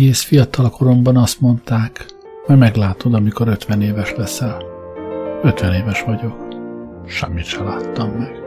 Egész fiatal koromban azt mondták, majd meglátod, amikor 50 éves leszel. 50 éves vagyok. Semmit se láttam meg.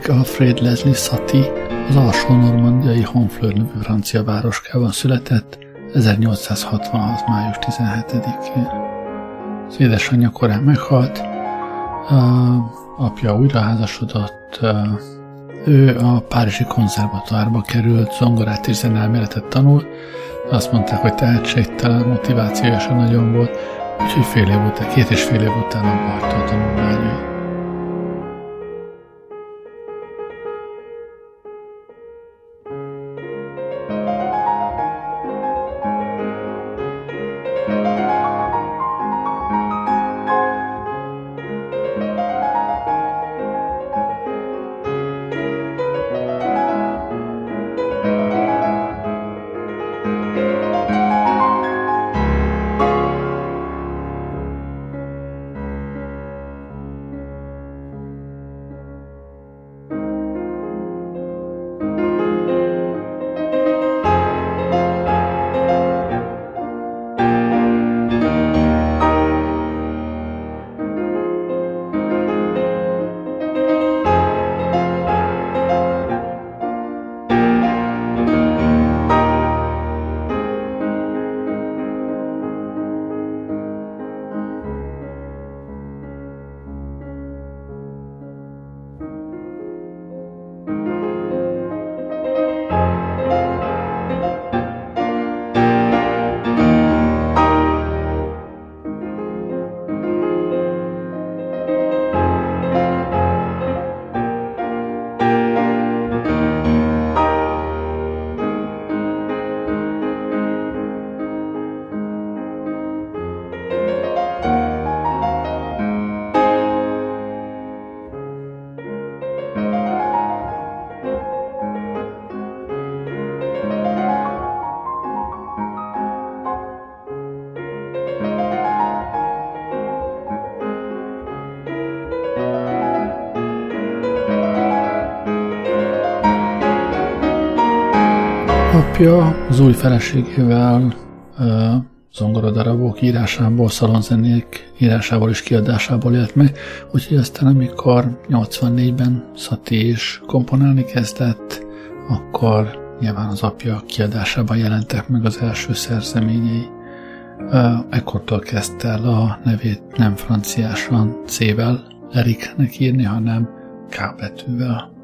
Erik Alfred Leslie Satie az alsó normandiai Honfleur nevű francia városkában született 1866. május 17-én. Az édesanyja korán meghalt, a apja újraházasodott, ő a Párizsi konzervatóárba került, zongorát és zenelméletet tanul, azt mondták, hogy tehetségtelen, motivációja sem nagyon volt, úgyhogy fél év után, két és fél év után abba a tanulmányait. Apja az új feleségével zongoradarabok írásából, szalonzenék írásából és kiadásából élt meg, úgyhogy aztán amikor 84-ben Szati is komponálni kezdett, akkor nyilván az apja kiadásában jelentek meg az első szerzeményei. Ekkortól kezdte el a nevét nem franciásan C-vel Eriknek írni, hanem K betűvel.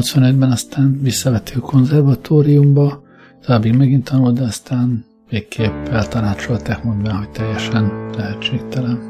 85-ben aztán visszavették a konzervatóriumba, továbbig megint tanult, de aztán végképp eltanácsolták mondván, hogy teljesen lehetségtelen.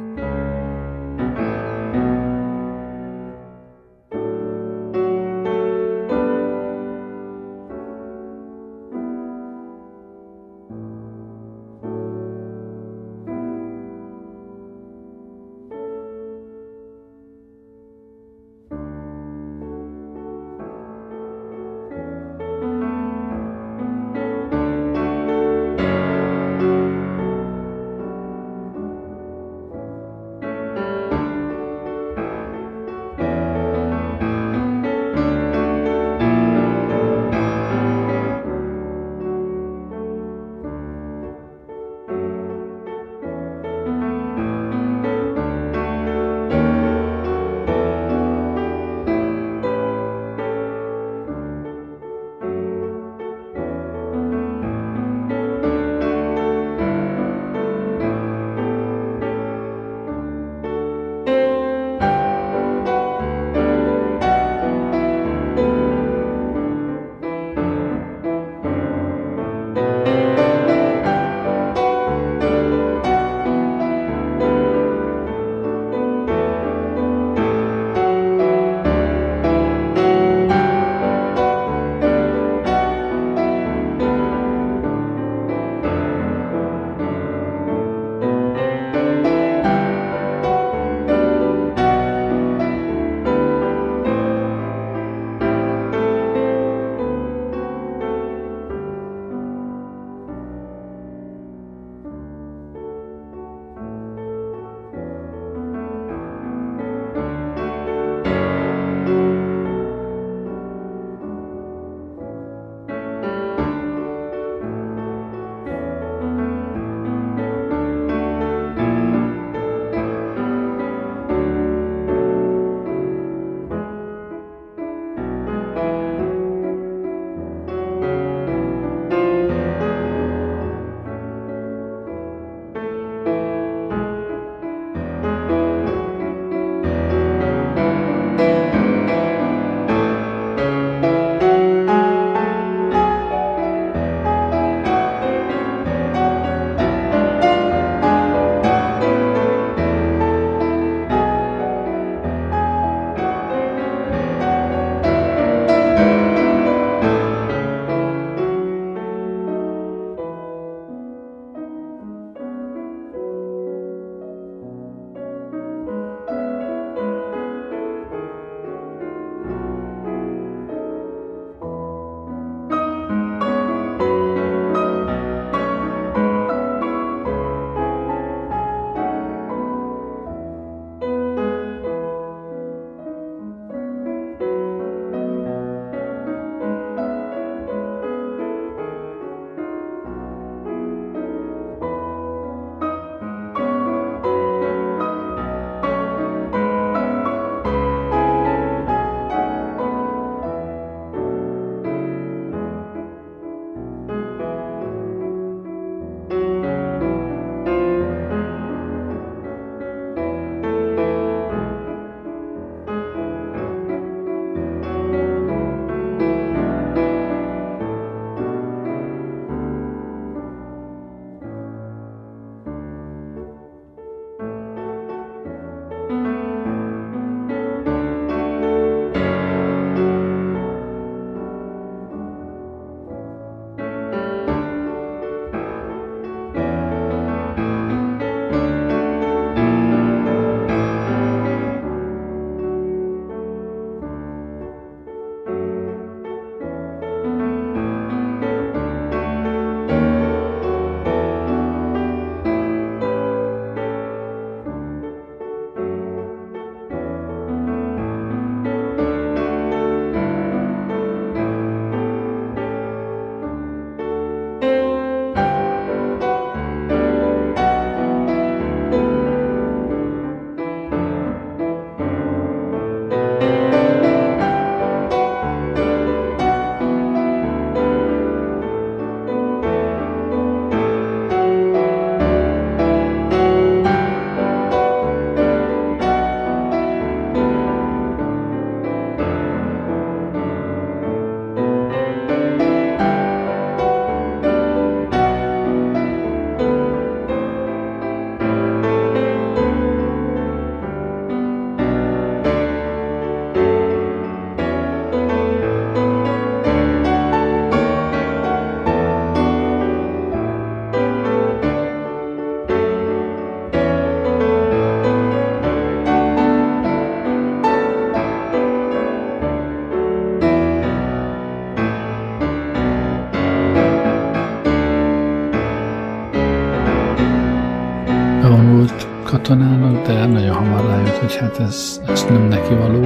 Hát ez, ez nem neki való,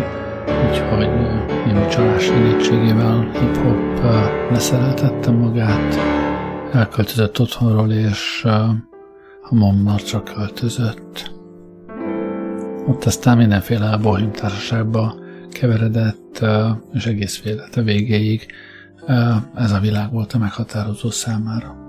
úgyhogy némi csalás segítségével hip-hop leszereltette magát, elköltözött otthonról, és Hamamnarcra költözött. Ott aztán mindenféle bohém társaságba keveredett, és egész élete végéig ez a világ volt a meghatározó számára.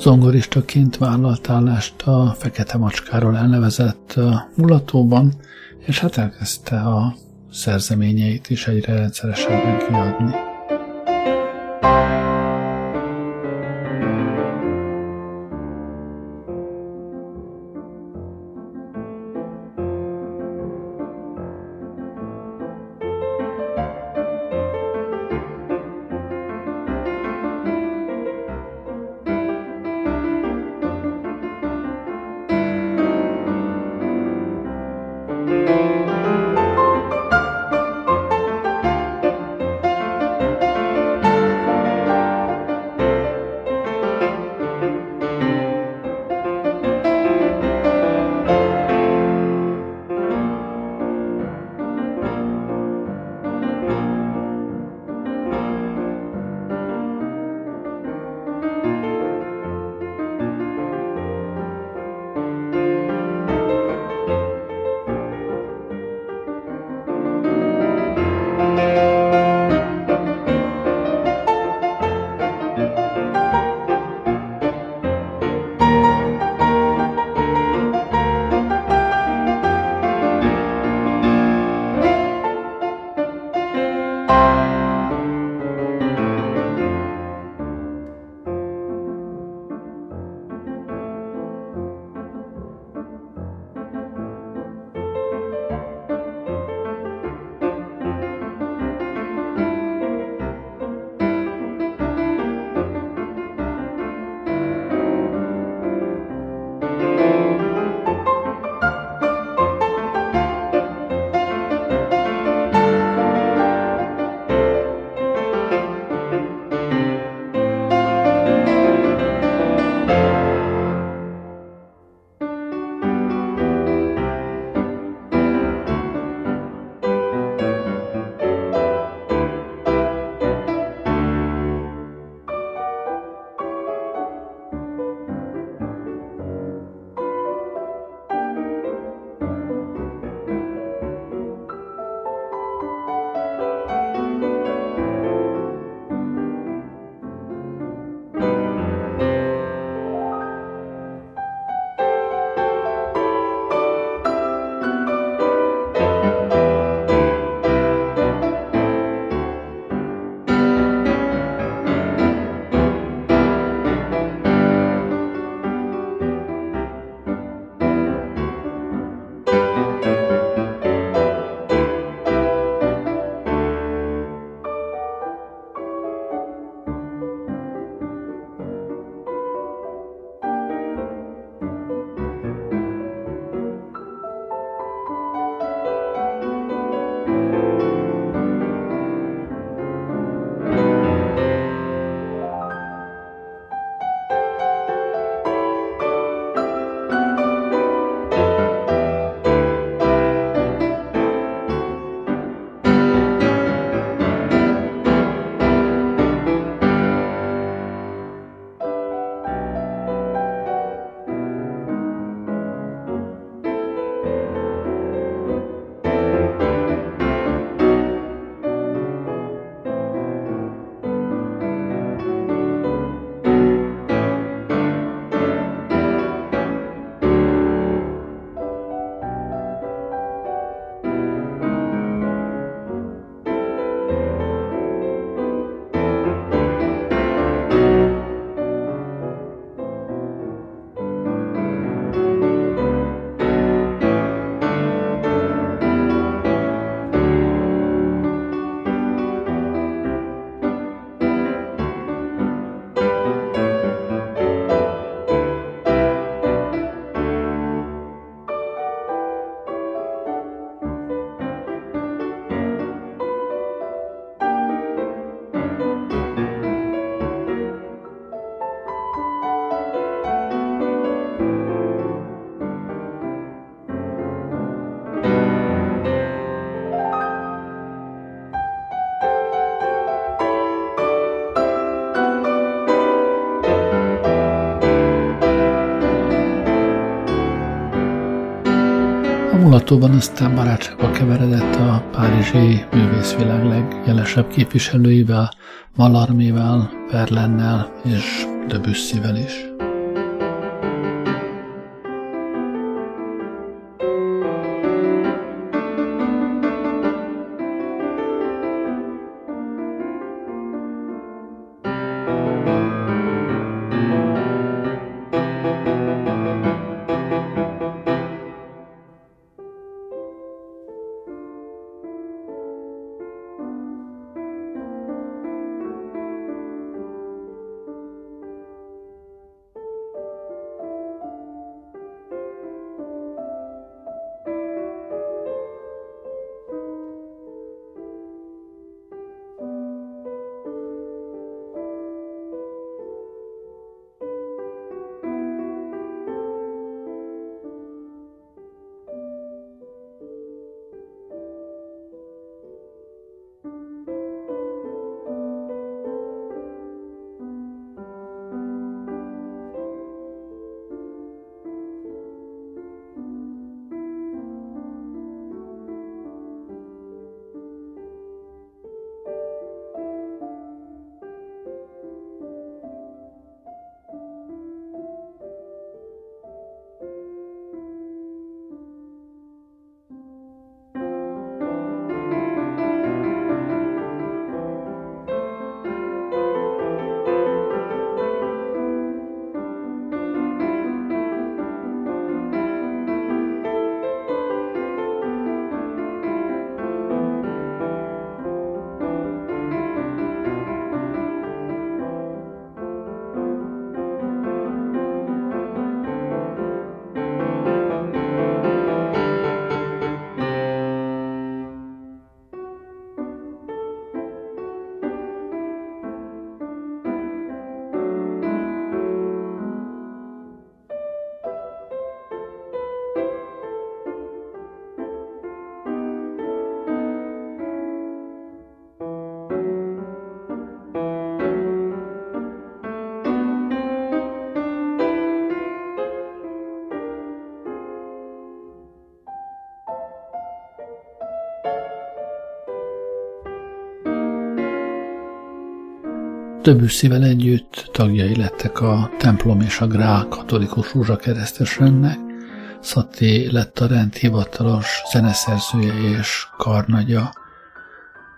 Zongoristaként vállalt állást a Fekete Macskáról elnevezett mulatóban, és hát elkezdte a szerzeményeit is egyre rendszeresebben kiadni. Mulatóban aztán barátságba keveredett a párizsi művészvilág legjelesebb képviselőivel, Malarmével, Verlennel és Debussyvel is. Többüsszivel együtt tagjai lettek a templom és a Grál katolikus rózsakeresztes rendnek, Szati lett a rend hivatalos zeneszerzője és karnagya.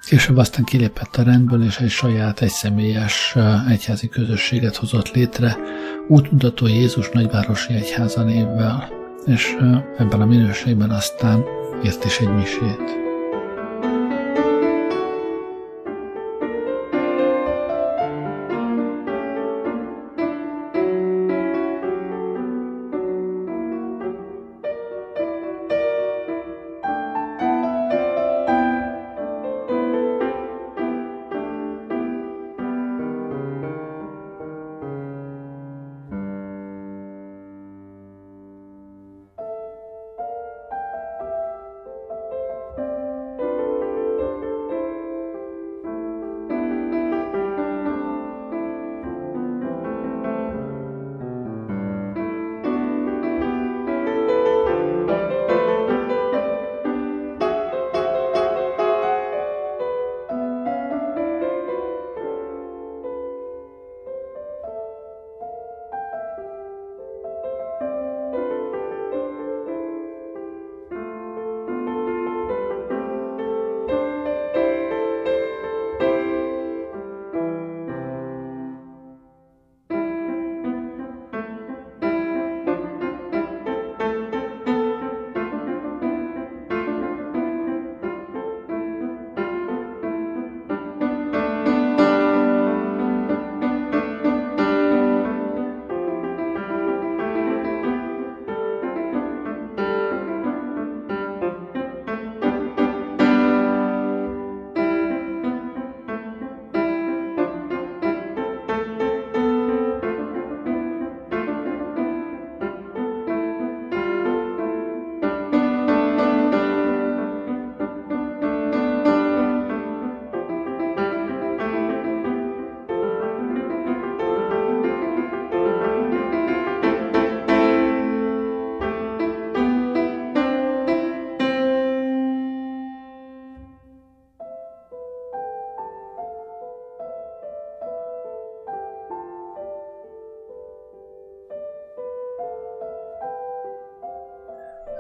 Később aztán kilépett a rendből, és egy saját egyszemélyes egyházi közösséget hozott létre, útmutató Jézus nagyvárosi egyháza névvel, és ebben a minőségben aztán írt is egy misét.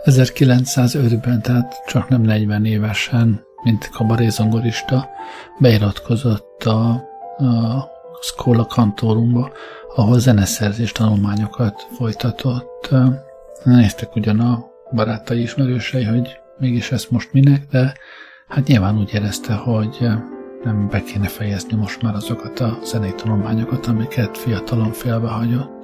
...1905-ben, tehát csak nem 40 évesen, mint kabarézongorista, beiratkozott a, a Schola Cantorumba, ahol zeneszerzés tanulmányokat folytatott. Néztek ugyan a barátai ismerősei, hogy mégis ezt most minek, de hát nyilván úgy érezte, hogy nem be kéne fejezni most már azokat a zenei tanulmányokat, amiket fiatalon félbehagyott.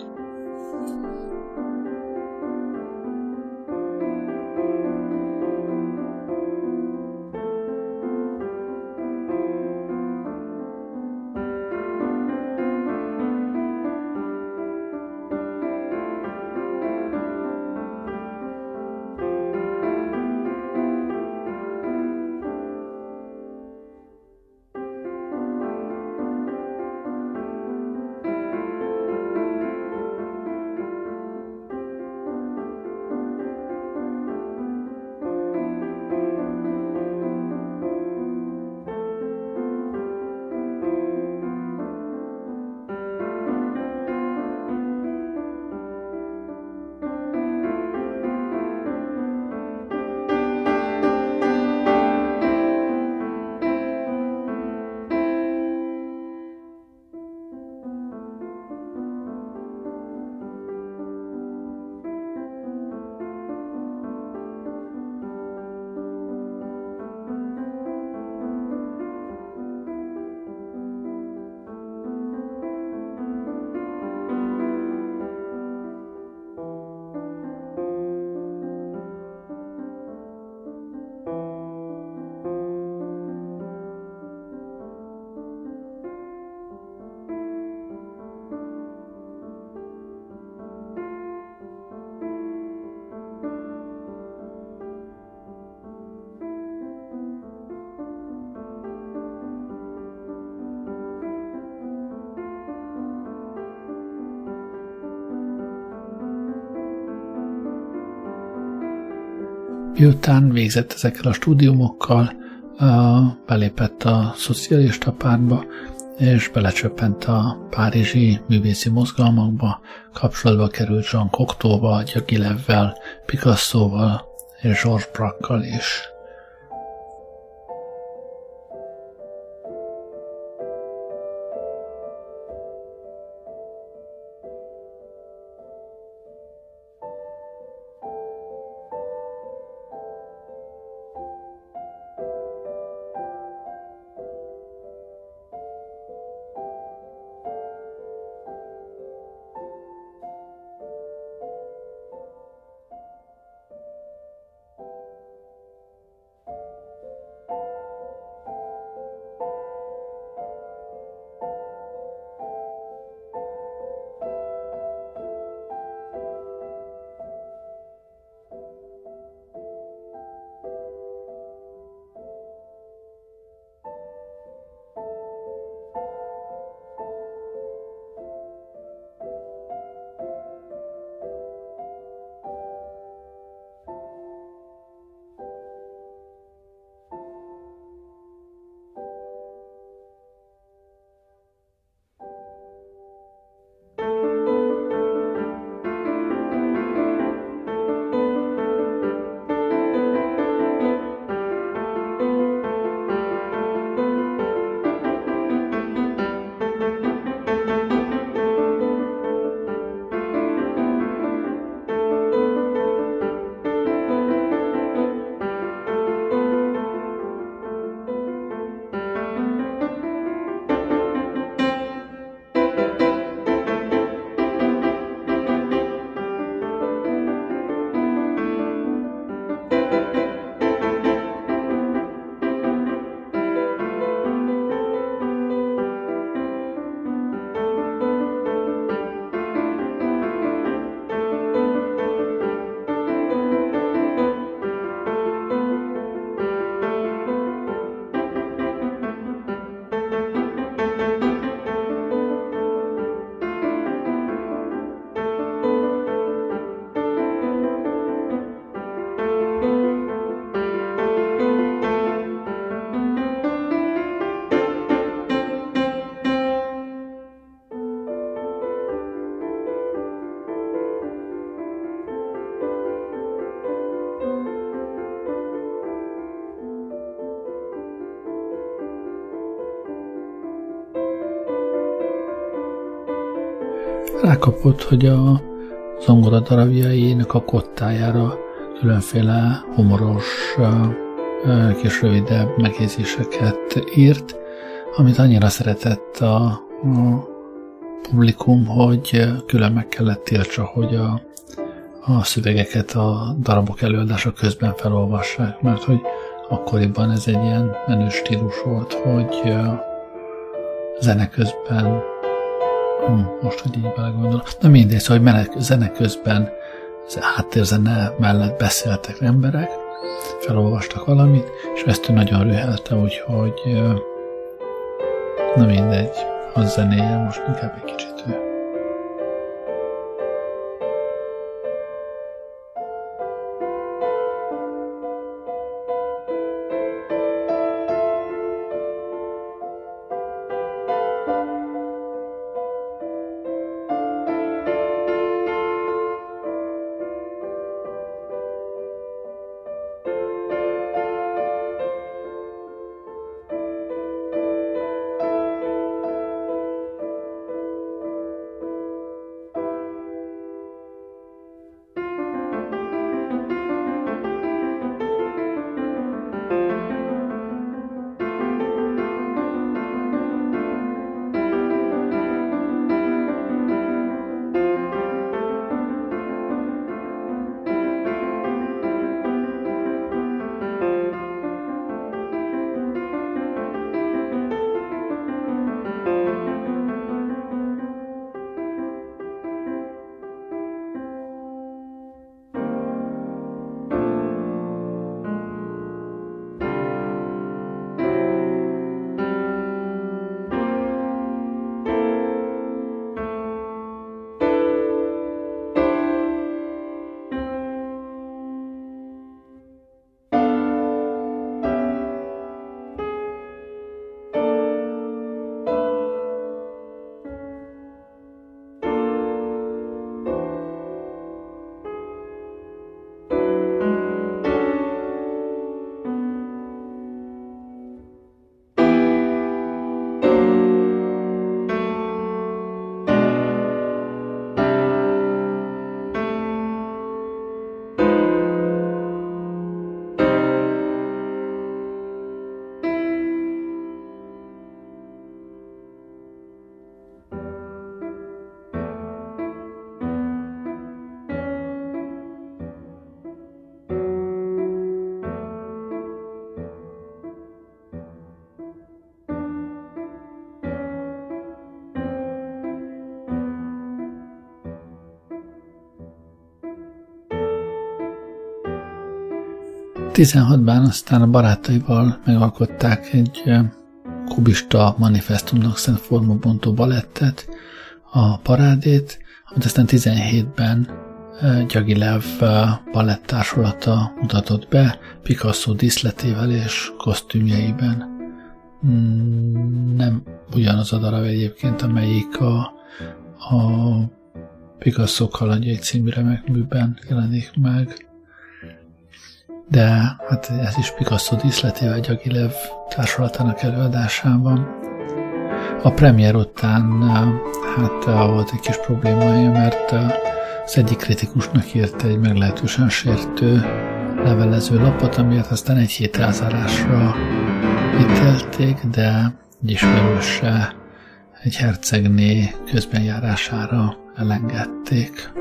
Miután végzett ezekkel a stúdiumokkal, belépett a szocialista pártba, és belecsöppent a párizsi művészi mozgalmakba, kapcsolatba került Jean Cocteauval, Gyagilevvel, Picasso-val és Georges Braque-kal is. Rákapott, hogy a zongora darabjainak a kottájára különféle humoros, kis rövidebb megjegyzéseket írt, amit annyira szeretett a, a publikum, hogy külön meg kellett tiltsa, hogy a, a szövegeket a darabok előadása közben felolvassák, mert hogy akkoriban ez egy ilyen menő stílus volt, hogy zene közben Hm, most, hogy így belegondolok. Na mindegy, szóval, hogy menet, zene közben háttérzene mellett beszéltek emberek, felolvastak valamit, és ezt ő nagyon rühelte, úgyhogy na mindegy, az zenéje most inkább egy kicsit 16-ban aztán a barátaival megalkották egy kubista manifestumnak szent formabontó balettet, a parádét, amit aztán 17-ben Gyagilev balettársulata mutatott be, Picasso díszletével és kosztümjeiben. Mm, nem ugyanaz a darab egyébként, amelyik a, a Picasso kalandjai című remekműben jelenik meg de hát ez is Picasso díszletével Gyagilev társulatának előadásában. A premier után hát volt egy kis problémája, mert az egyik kritikusnak írt egy meglehetősen sértő levelező lapot, amiért aztán egy hét elzárásra ítélték, de egy ismerőse egy hercegné közbenjárására elengedték.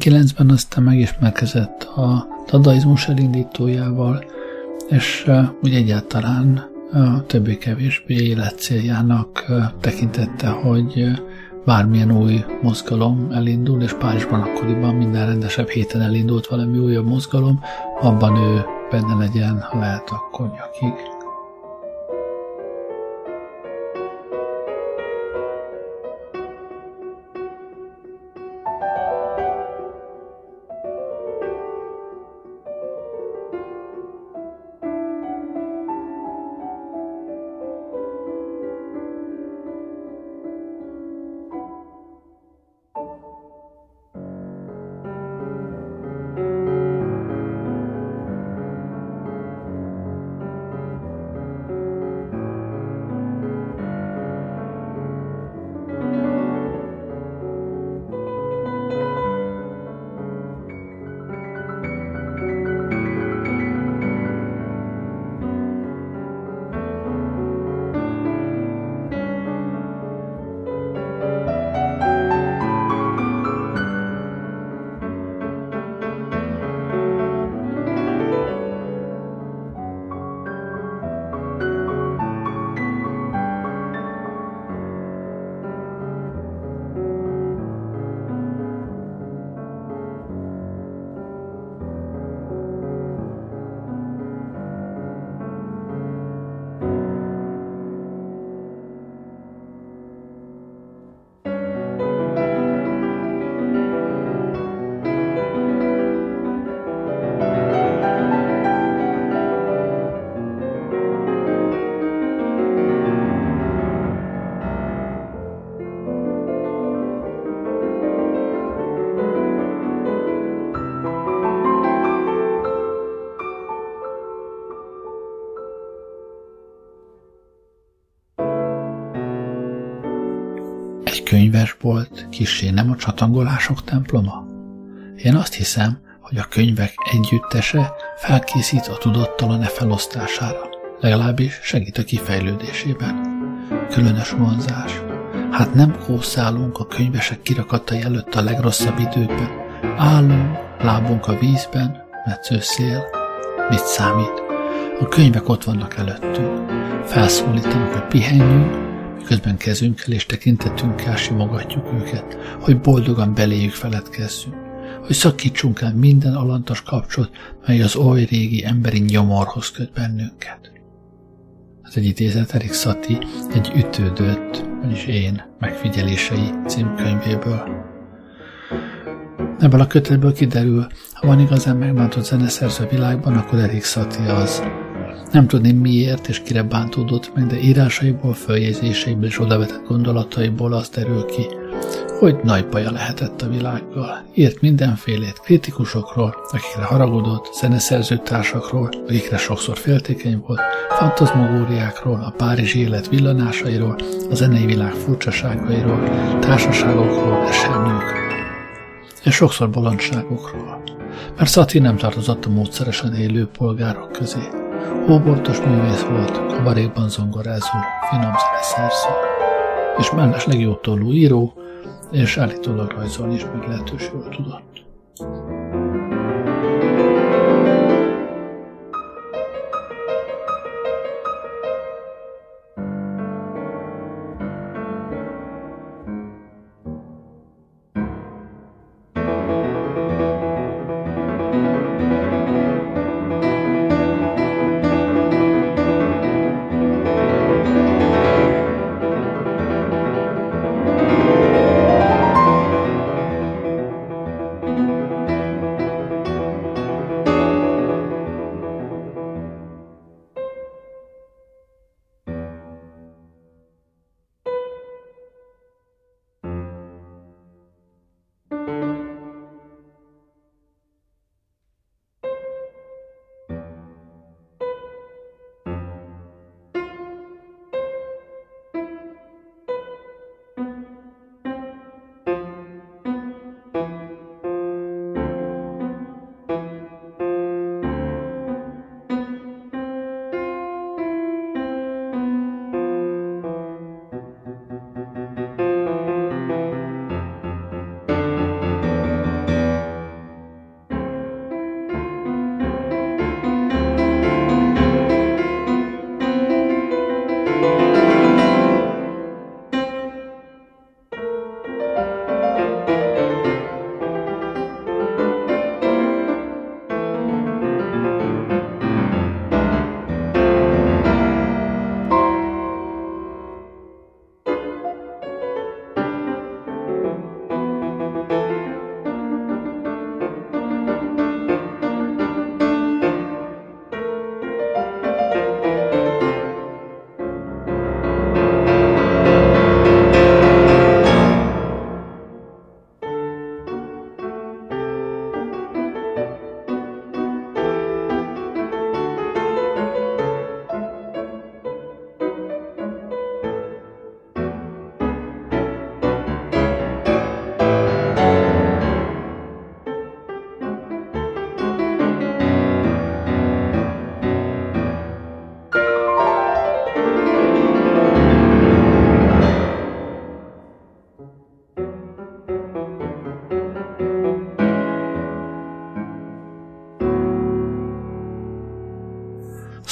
19-ben aztán megismerkezett a dadaizmus elindítójával, és úgy egyáltalán többé-kevésbé életcéljának tekintette, hogy bármilyen új mozgalom elindul, és Párizsban akkoriban minden rendesebb héten elindult valami újabb mozgalom, abban ő benne legyen, ha lehet, akkor nyakig. Könyvesbolt kisé nem a csatangolások temploma? Én azt hiszem, hogy a könyvek együttese felkészít a tudattalan e felosztására, legalábbis segít a kifejlődésében. Különös vonzás. Hát nem kószálunk a könyvesek kirakatai előtt a legrosszabb időkben. Állunk, lábunk a vízben, metsző szél. Mit számít? A könyvek ott vannak előttünk. Felszólítanak, hogy pihenjünk, miközben kezünkkel és tekintetünkkel simogatjuk őket, hogy boldogan beléjük feledkezzünk, hogy szakítsunk el minden alantas kapcsolat, mely az oly régi emberi nyomorhoz köt bennünket. Az egy idézet Erik Szati egy ütődött, vagyis én megfigyelései címkönyvéből. Ebből a kötetből kiderül, ha van igazán megmántott zeneszerző világban, akkor Erik Szati az. Nem tudni miért és kire bántódott meg, de írásaiból, följegyzéseiből és odavetett gondolataiból az derül ki, hogy nagy baja lehetett a világgal. Írt mindenfélét kritikusokról, akikre haragudott, zeneszerző társakról, akikre sokszor féltékeny volt, fantazmogóriákról, a párizsi élet villanásairól, a zenei világ furcsaságairól, társaságokról, esernyőkről. És sokszor bolondságokról. Mert Szati nem tartozott a módszeresen élő polgárok közé. Hóbortos művész volt, kabarékban zongorázó, finom zeneszerző. És mellesleg jótólú író, és állítólag rajzolni is meglehetős jól tudott.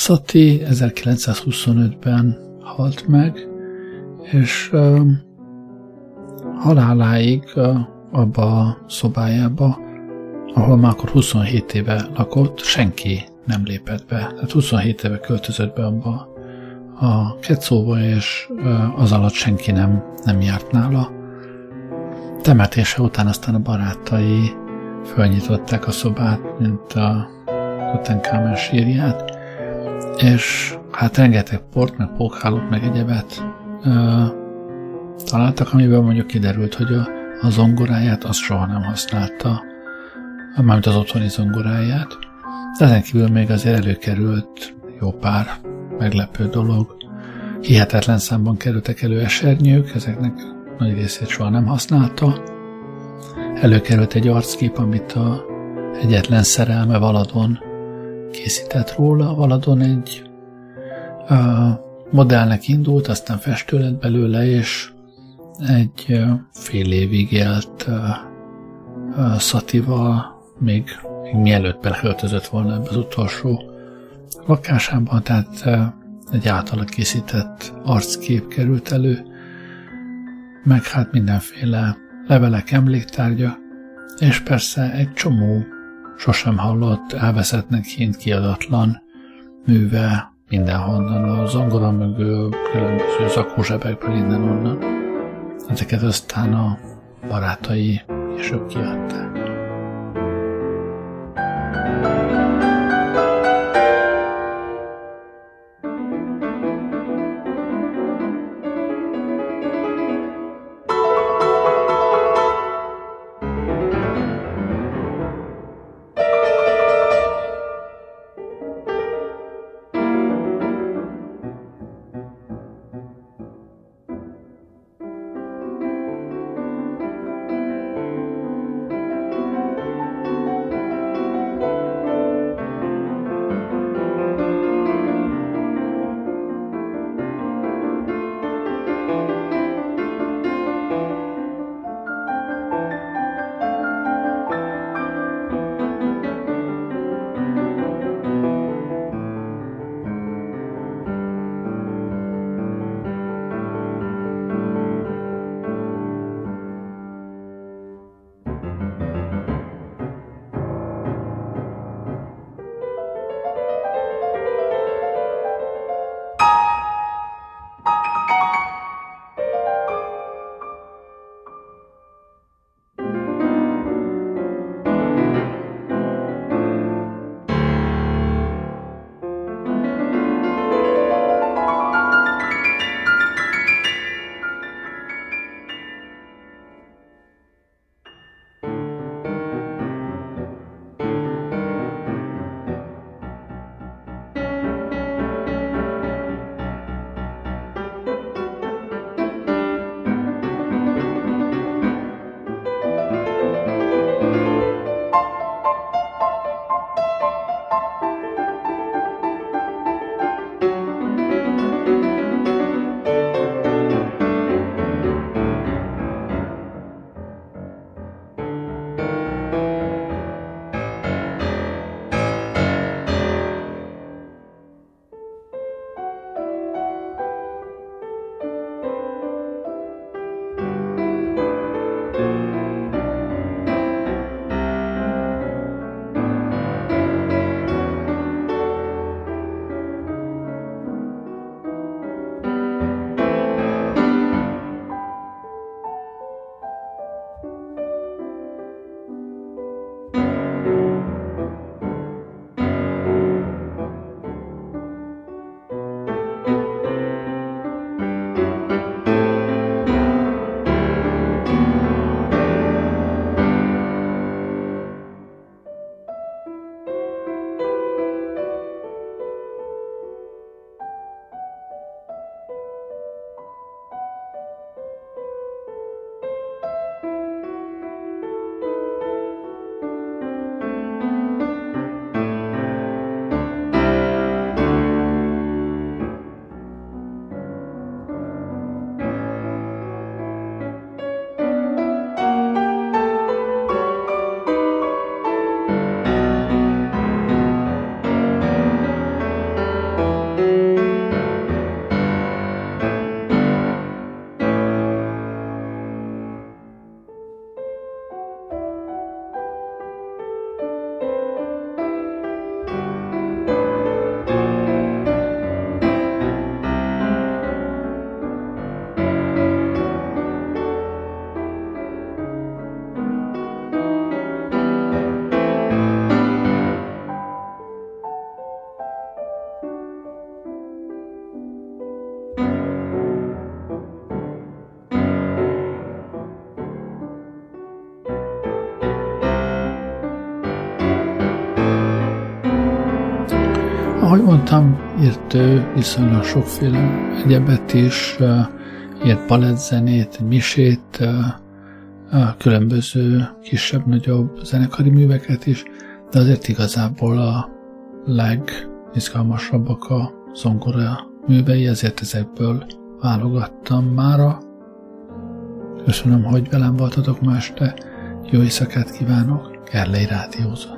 Szati 1925-ben halt meg, és uh, haláláig uh, abba a szobájába, ahol már akkor 27 éve lakott, senki nem lépett be. Tehát 27 éve költözött be abba a kecóba, és uh, az alatt senki nem, nem járt nála. Temetése után aztán a barátai fölnyitották a szobát, mint a Tutankamen sírját, és hát rengeteg port, meg pókhálót, meg egyebet ö, találtak, amiből mondjuk kiderült, hogy a, a zongoráját azt soha nem használta, mármint az otthoni zongoráját. De ezen kívül még azért előkerült jó pár meglepő dolog. Hihetetlen számban kerültek elő esernyők, ezeknek nagy részét soha nem használta. Előkerült egy arckép, amit a egyetlen szerelme Valadon készített róla. Valadon egy uh, modellnek indult, aztán festő lett belőle, és egy uh, fél évig élt uh, uh, Szatival, még, még mielőtt beköltözött volna ebbe az utolsó lakásában, tehát uh, egy általa készített arckép került elő, meg hát mindenféle levelek, emléktárgya, és persze egy csomó sosem hallott, elveszettnek hint kiadatlan műve mindenhonnan, a zongora mögül, különböző zakózsebekből innen-onnan. Ezeket aztán a barátai később kiadták. Ahogy mondtam, írt ő viszonylag sokféle egyebet is, írt balettzenét, misét, különböző kisebb-nagyobb zenekari műveket is, de azért igazából a legizgalmasabbak a zongora művei, ezért ezekből válogattam mára. Köszönöm, hogy velem voltatok ma este, jó éjszakát kívánok, Gerlei Rádiózott.